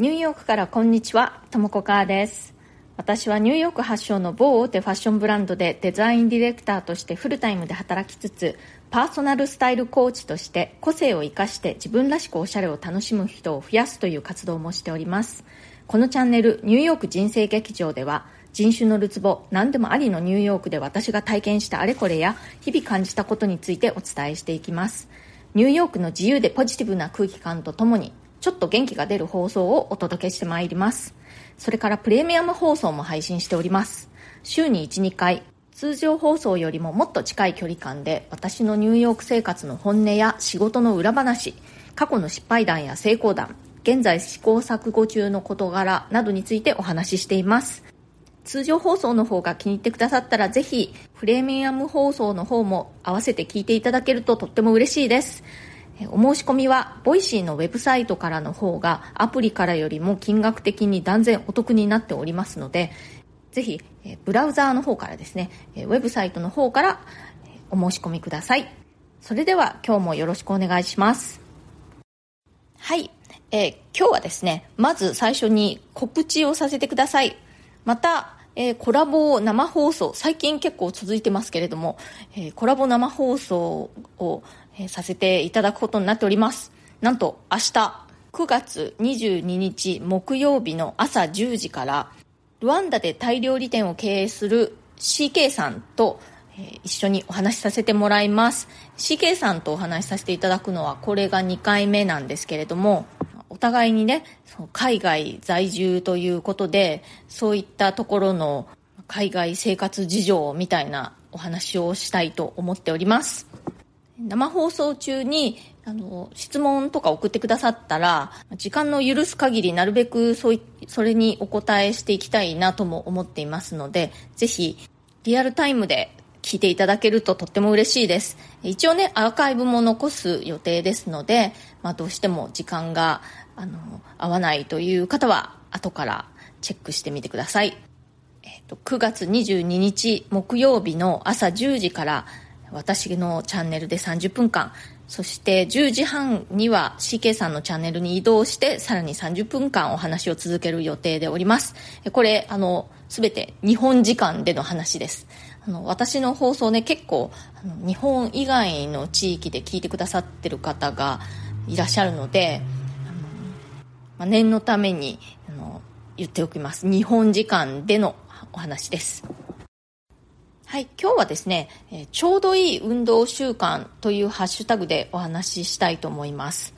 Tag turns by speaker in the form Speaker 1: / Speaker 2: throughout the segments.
Speaker 1: ニューヨークからこんにちは、ともこかーです。私はニューヨーク発祥の某大手ファッションブランドでデザインディレクターとしてフルタイムで働きつつ、パーソナルスタイルコーチとして個性を生かして自分らしくおしゃれを楽しむ人を増やすという活動もしております。このチャンネル、ニューヨーク人生劇場では、人種のるつぼ、何でもありのニューヨークで私が体験したあれこれや、日々感じたことについてお伝えしていきます。ニューヨークの自由でポジティブな空気感とともに、ちょっと元気が出る放送をお届けしてまいります。それからプレミアム放送も配信しております。週に1、2回、通常放送よりももっと近い距離感で私のニューヨーク生活の本音や仕事の裏話、過去の失敗談や成功談、現在試行錯誤中の事柄などについてお話ししています。通常放送の方が気に入ってくださったらぜひプレミアム放送の方も合わせて聞いていただけるととっても嬉しいです。お申し込みは、 Voicy のウェブサイトからの方が、アプリからよりも金額的に断然お得になっておりますので、ぜひ、ブラウザーの方からですね、ウェブサイトの方からお申し込みください。それでは、今日もよろしくお願いします。はい。えー今日はですね、まず最初に告知をさせてください。また、えーコラボ生放送、最近結構続いてますけれども、えーコラボ生放送を、えさせていただくことになっております。なんと明日、9月22日木曜日の朝10時から、ルワンダでタイ料理店を経営する CK さんと、え一緒にお話しさせてもらいます。CK さんとお話しさせていただくのはこれが2回目なんですけれども、お互いにね、海外在住ということで、そういったところの海外生活事情みたいなお話をしたいと思っております。生放送中にあの質問とか送ってくださったら時間の許す限りなるべくそそれにお答えしていきたいなとも思っていますのでぜひリアルタイムで聞いていただけるととっても嬉しいです。一応ねアーカイブも残す予定ですので、まあ、どうしても時間があの合わないという方は後からチェックしてみてください。えっと9月22日木曜日の朝10時から私のチャンネルで30分間そして10時半には CK さんのチャンネルに移動してさらに30分間お話を続ける予定でおります。これあの全て日本時間での話です。あの私の放送ね結構あの日本以外の地域で聞いてくださってる方がいらっしゃるのであのまあ、念のためにあの言っておきます。日本時間でのお話です。はい今日はですね、えちょうどいい運動習慣というハッシュタグでお話ししたいと思います。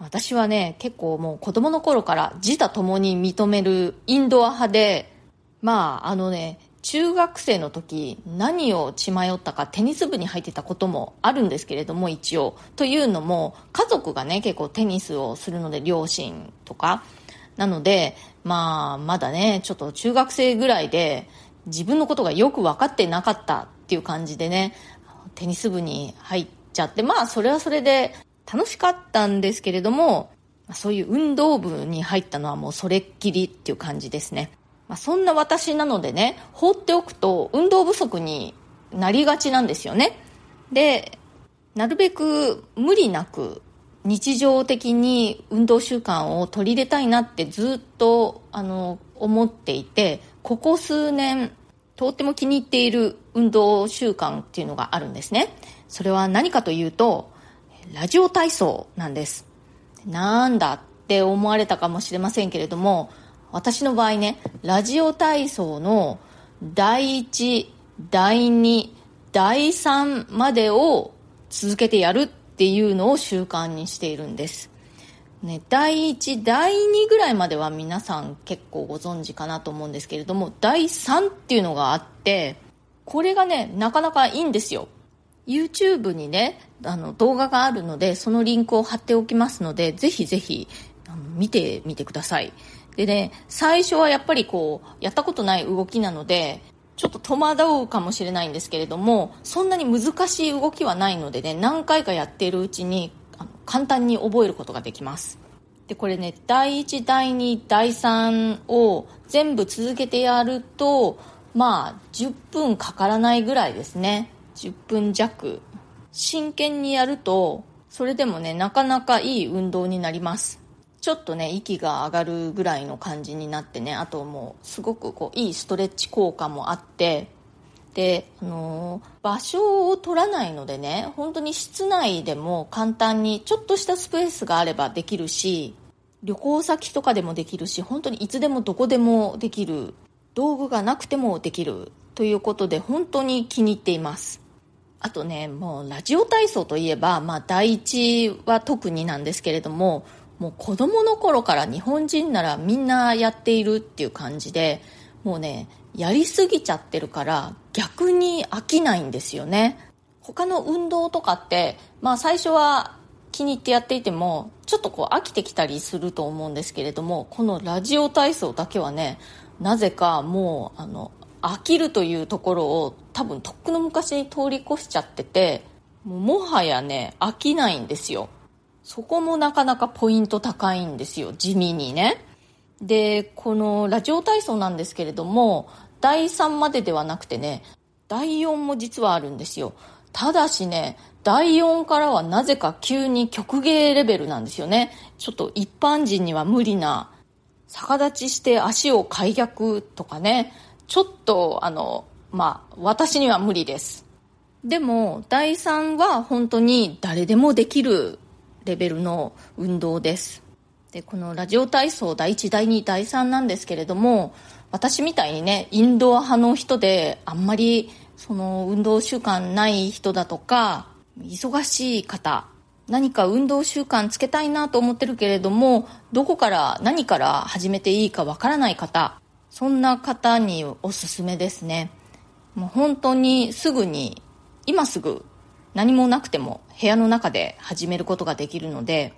Speaker 1: 私はね結構もう子供の頃から自他ともに認めるインドア派でまああのね中学生の時何を血迷ったかテニス部に入ってたこともあるんですけれども一応。というのも家族がね結構テニスをするので両親とか。なのでまあまだねちょっと中学生ぐらいで自分のことがよく分かってなかったっていう感じでねテニス部に入っちゃってまあそれはそれで楽しかったんですけれどもそういう運動部に入ったのはもうそれっきりっていう感じですね。まあ、そんな私なのでね放っておくと運動不足になりがちなんですよね。でなるべく無理なく日常的に運動習慣を取り入れたいなってずっとあの思っていてここ数年とっても気に入っている運動習慣っていうのがあるんですね。それは何かというとラジオ体操なんです。なんだって思われたかもしれませんけれども私の場合ねラジオ体操の第1第2第3までを続けてやるっていうのを習慣にしているんです、ね、第1第2ぐらいまでは皆さん結構ご存知かなと思うんですけれども第3っていうのがあってこれがねなかなかいいんですよ。YouTube にねあの動画があるのでそのリンクを貼っておきますのでぜひぜひあの見てみてください。でね最初はやっぱりこうやったことない動きなのでちょっと戸惑うかもしれないんですけれどもそんなに難しい動きはないのでね何回かやっているうちに簡単に覚えることができます。でこれね第1第2第3を全部続けてやるとまあ10分かからないぐらいですね。10分弱。真剣にやるとそれでもねなかなかいい運動になります。ちょっとね息が上がるぐらいの感じになってねあともうすごくこういいストレッチ効果もあってで、あのー、場所を取らないのでね本当に室内でも簡単にちょっとしたスペースがあればできるし旅行先とかでもできるし本当にいつでもどこでもできる道具がなくてもできるということで本当に気に入っています。あとねもうラジオ体操といえば、まあ、第一は特になんですけれどももう子供の頃から日本人ならみんなやっているっていう感じでもうねやりすぎちゃってるから逆に飽きないんですよね。他の運動とかってまあ最初は気に入ってやっていてもちょっとこう飽きてきたりすると思うんですけれどもこのラジオ体操だけはねなぜかもうあの飽きるというところを多分とっくの昔に通り越しちゃっててももはやね飽きないんですよ。そこもなかなかポイント高いんですよ。地味にね。でこのラジオ体操なんですけれども第3までではなくてね第4も実はあるんですよ。ただしね第4からはなぜか急に曲芸レベルなんですよね。ちょっと一般人には無理な逆立ちして足を開脚とかねちょっとあのまあ私には無理です。でも第3は本当に誰でもできるレベルの運動です。でこのラジオ体操第1第2第3なんですけれども私みたいにねインドア派の人であんまりその運動習慣ない人だとか忙しい方何か運動習慣つけたいなと思ってるけれどもどこから何から始めていいかわからない方そんな方におすすめですね。もう本当にすぐに今すぐ何もなくても部屋の中で始めることができるので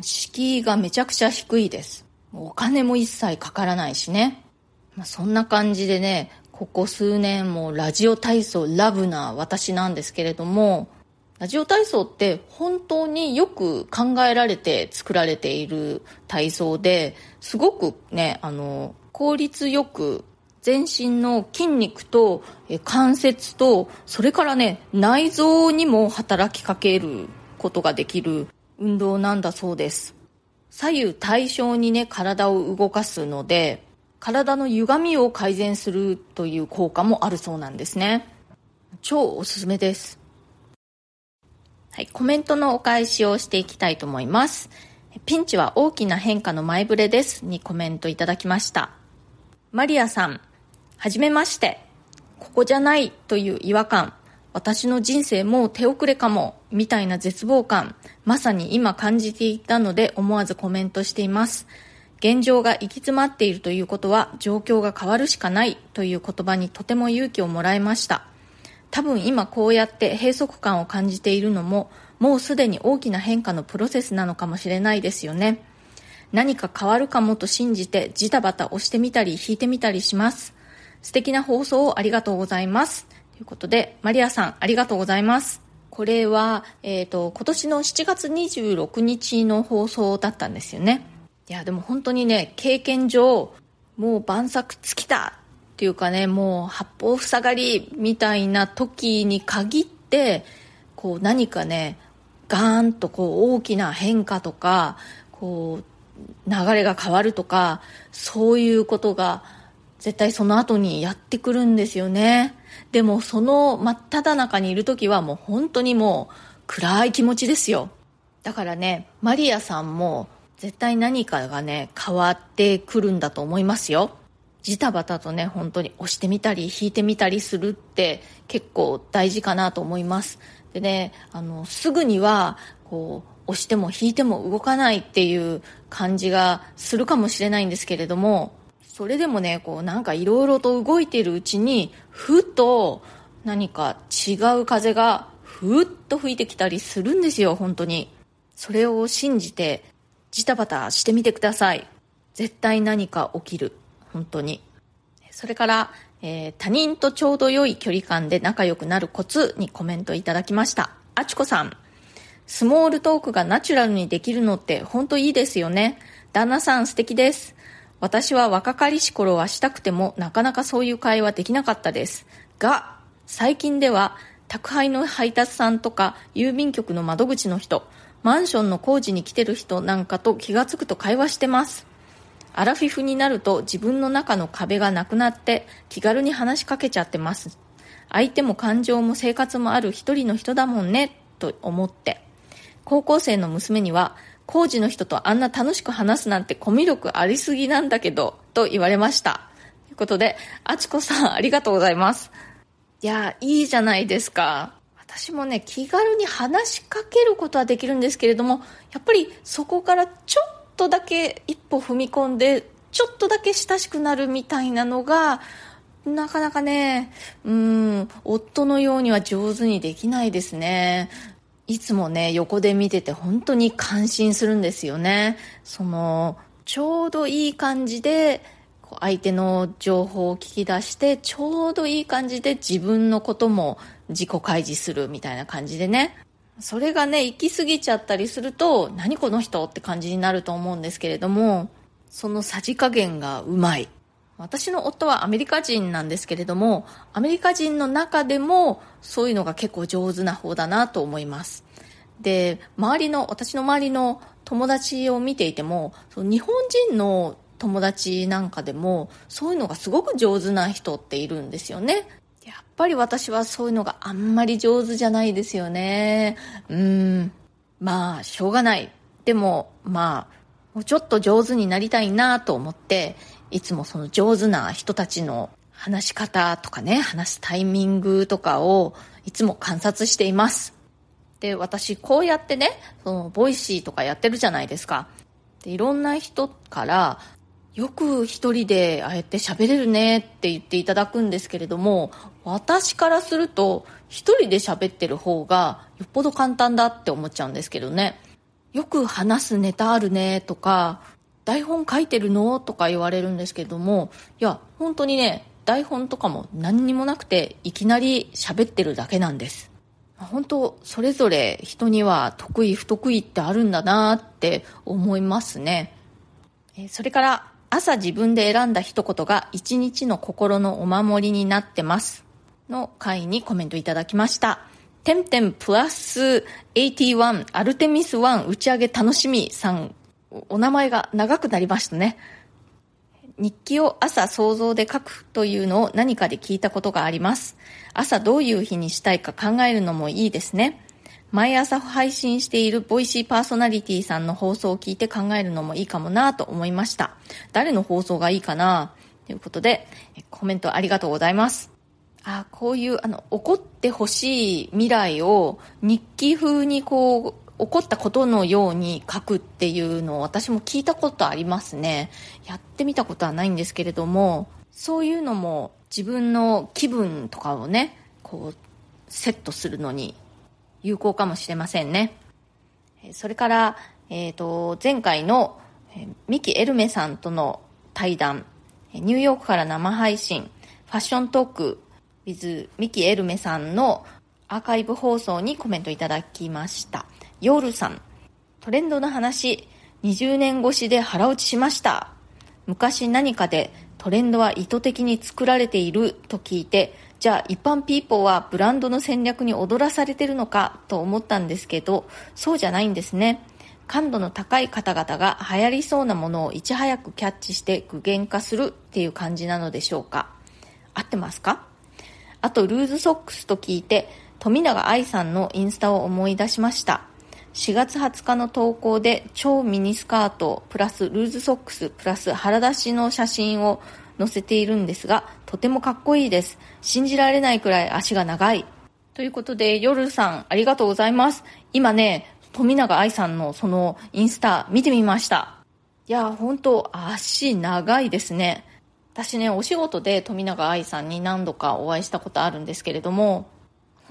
Speaker 1: 敷居がめちゃくちゃ低いです。お金も一切かからないしね、まあ、そんな感じでねここ数年もラジオ体操ラブな私なんですけれどもラジオ体操って本当によく考えられて作られている体操ですごくねあの効率よく全身の筋肉と関節とそれからね内臓にも働きかけることができる運動なんだそうです。左右対称にね体を動かすので体の歪みを改善するという効果もあるそうなんですね。超おすすめです。はいコメントのお返しをしていきたいと思います。ピンチは大きな変化の前触れです。にコメントいただきました。マリアさんはじめまして。ここじゃないという違和感。私の人生もう手遅れかも、みたいな絶望感。まさに今感じていたので思わずコメントしています。現状が行き詰まっているということは状況が変わるしかないという言葉にとても勇気をもらいました。多分今こうやって閉塞感を感じているのももうすでに大きな変化のプロセスなのかもしれないですよね。何か変わるかもと信じてジタバタ押してみたり引いてみたりします。素敵な放送をありがとうございます。ということで、マリアさん、ありがとうございます。これは、えっ、ー、と、今年の7月26日の放送だったんですよね。いや、でも本当にね、経験上、もう晩作尽きたっていうかね、もう八方塞がりみたいな時に限って、こう何かね、ガーンとこう大きな変化とか、こう流れが変わるとか、そういうことが絶対その後にやってくるんですよね。でもその真っ只中にいる時はもう本当にもう暗い気持ちですよ。だからね、マリアさんも絶対何かがね、変わってくるんだと思いますよ。ジタバタとね、本当に押してみたり引いてみたりするって結構大事かなと思います。でね、あの、すぐには、こう、押しても引いても動かないっていう感じがするかもしれないんですけれども、それでもねこうなんかいろいろと動いているうちにふっと何か違う風がふっと吹いてきたりするんですよ本当に。それを信じてジタバタしてみてください。絶対何か起きる。本当に。それから、えー、他人とちょうど良い距離感で仲良くなるコツにコメントいただきました。あちこさん。スモールトークがナチュラルにできるのって本当いいですよね。旦那さん素敵です。私は若かりし頃はしたくてもなかなかそういう会話できなかったです。が、最近では宅配の配達さんとか郵便局の窓口の人、マンションの工事に来てる人なんかと気がつくと会話してます。アラフィフになると自分の中の壁がなくなって気軽に話しかけちゃってます。相手も感情も生活もある一人の人だもんねと思って。高校生の娘には工事の人とあんな楽しく話すなんてコミュ力ありすぎなんだけどと言われました。ということであちこさんありがとうございます。いやいいじゃないですか。私もね気軽に話しかけることはできるんですけれどもやっぱりそこからちょっとだけ一歩踏み込んでちょっとだけ親しくなるみたいなのがなかなかね、うん、夫のようには上手にできないですね。いつもね、横で見てて本当に感心するんですよね。その、ちょうどいい感じで、相手の情報を聞き出して、ちょうどいい感じで自分のことも自己開示するみたいな感じでね。それがね、行き過ぎちゃったりすると、何この人って感じになると思うんですけれども、そのさじ加減がうまい。私の夫はアメリカ人なんですけれども、アメリカ人の中でもそういうのが結構上手な方だなと思います。で、周りの、私の周りの友達を見ていても、日本人の友達なんかでも、そういうのがすごく上手な人っているんですよね。やっぱり私はそういうのがあんまり上手じゃないですよね。うん。まあ、しょうがない。でも、まあ、もうちょっと上手になりたいなと思って、いつもその上手な人たちの話し方とかね、話すタイミングとかをいつも観察しています。で、私こうやってね、その Voicy とかやってるじゃないですか。で、いろんな人から、よく一人でああやって喋れるねって言っていただくんですけれども、私からすると一人で喋ってる方がよっぽど簡単だって思っちゃうんですけどね。よく話すネタあるねとか、台本書いてるの？とか言われるんですけども、いや、本当にね、台本とかも何にもなくて、いきなり喋ってるだけなんです。本当、それぞれ人には得意不得意ってあるんだなって思いますね。それから、朝自分で選んだ一言が一日の心のお守りになってます。の回にコメントいただきました。てんてんプラス81アルテミス1打ち上げ楽しみさん、お名前が長くなりましたね。日記を朝想像で書くというのを何かで聞いたことがあります。朝どういう日にしたいか考えるのもいいですね。毎朝配信しているボイシーパーソナリティさんの放送を聞いて考えるのもいいかもなと思いました。誰の放送がいいかな？ということで、コメントありがとうございます。あこういうあの起こってほしい未来を日記風にこう起こったことのように書くっていうのを私も聞いたことありますねやってみたことはないんですけれどもそういうのも自分の気分とかをねこうセットするのに有効かもしれませんねそれから、えーと、前回のミキ・エルメさんとの対談ニューヨークから生配信ファッショントーク with ミキエルメさんのアーカイブ放送にコメントいただきました。ヨールさん、トレンドの話、20年越しで腹落ちしました。昔何かでトレンドは意図的に作られていると聞いて、じゃあ一般ピーポーはブランドの戦略に踊らされてるのかと思ったんですけど、そうじゃないんですね。感度の高い方々が流行りそうなものをいち早くキャッチして具現化するっていう感じなのでしょうか。合ってますか？あとルーズソックスと聞いて富永愛さんのインスタを思い出しました4月20日の投稿で超ミニスカートプラスルーズソックスプラス腹出しの写真を載せているんですがとてもかっこいいです。信じられないくらい足が長い。ということで夜さんありがとうございます。今ね富永愛さんのそのインスタ見てみました。いや本当足長いですね。私ね、お仕事で富永愛さんに何度かお会いしたことあるんですけれども、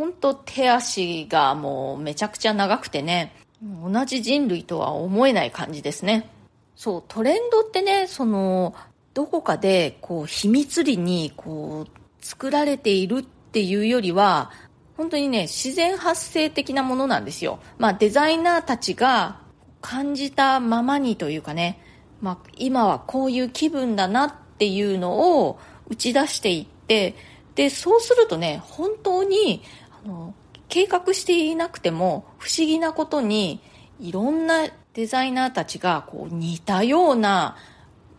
Speaker 1: 本当手足がもうめちゃくちゃ長くてね、同じ人類とは思えない感じですね。そう、トレンドってね、その、どこかで、こう、秘密裏に、こう、作られているっていうよりは、本当にね、自然発生的なものなんですよ。まあ、デザイナーたちが感じたままにというかね、まあ、今はこういう気分だなっていうのを打ち出していってでそうするとね本当にあの計画していなくても不思議なことにいろんなデザイナーたちがこう似たような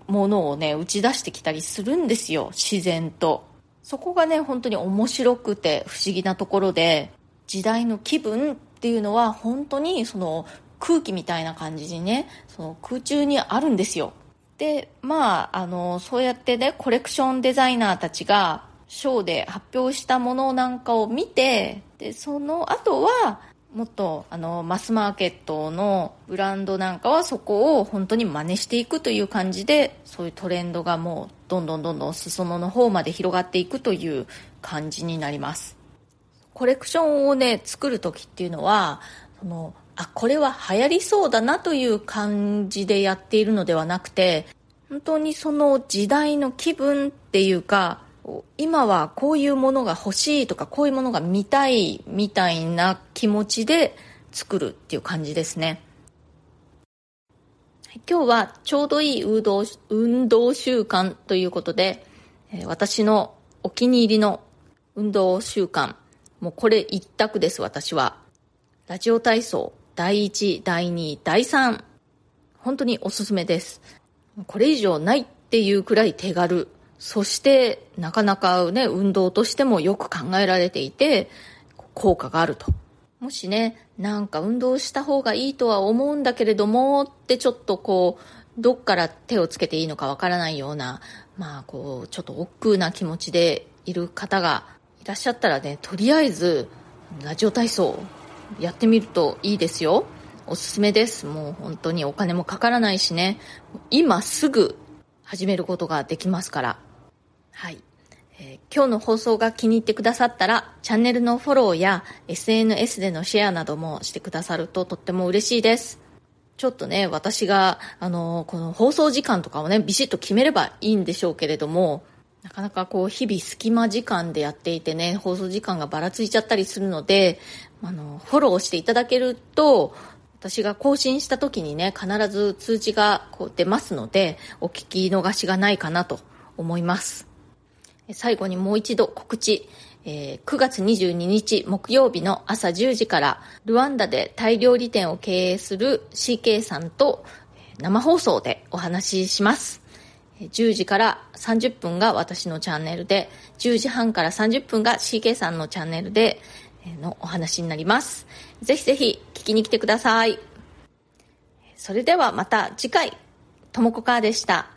Speaker 1: ものをね打ち出してきたりするんですよ自然と。そこがね本当に面白くて不思議なところで時代の気分っていうのは本当にその空気みたいな感じにねその空中にあるんですよ。でまああのそうやってねコレクションデザイナーたちがショーで発表したものなんかを見てでその後はもっとあのマスマーケットのブランドなんかはそこを本当に真似していくという感じでそういうトレンドがもうどんどんどんどん裾野の方まで広がっていくという感じになります。コレクションをね作る時っていうのはそのあこれは流行りそうだなという感じでやっているのではなくて本当にその時代の気分っていうか今はこういうものが欲しいとかこういうものが見たいみたいな気持ちで作るっていう感じですね。今日はちょうどいい運動運動習慣ということで私のお気に入りの運動習慣もうこれ一択です私は。ラジオ体操第1第2第3本当におすすめです。これ以上ないっていうくらい手軽。そしてなかなかね、運動としてもよく考えられていて、効果があると。もしね、なんか運動した方がいいとは思うんだけれどもってちょっとこう、どっから手をつけていいのかわからないような、まあこう、ちょっと億劫な気持ちでいる方がいらっしゃったらね、とりあえず、ラジオ体操やってみるといいですよ。おすすめです。もう本当にお金もかからないしね、今すぐ始めることができますから。はい。えー、今日の放送が気に入ってくださったら、チャンネルのフォローや SNS でのシェアなどもしてくださるととっても嬉しいです。ちょっとね、私が、あの、この放送時間とかをね、ビシッと決めればいいんでしょうけれども、なかなかこう、日々隙間時間でやっていてね、放送時間がばらついちゃったりするので、あの、フォローしていただけると、私が更新した時にね、必ず通知がこう出ますので、お聞き逃しがないかなと思います。最後にもう一度告知。えー、9月22日木曜日の朝10時からルワンダでタイ料理店を経営する CK さんと生放送でお話しします。10時から30分が私のチャンネルで、10時半から30分が CK さんのチャンネルでのお話になります。ぜひぜひ聞きに来てください。それではまた次回、ともこかーでした。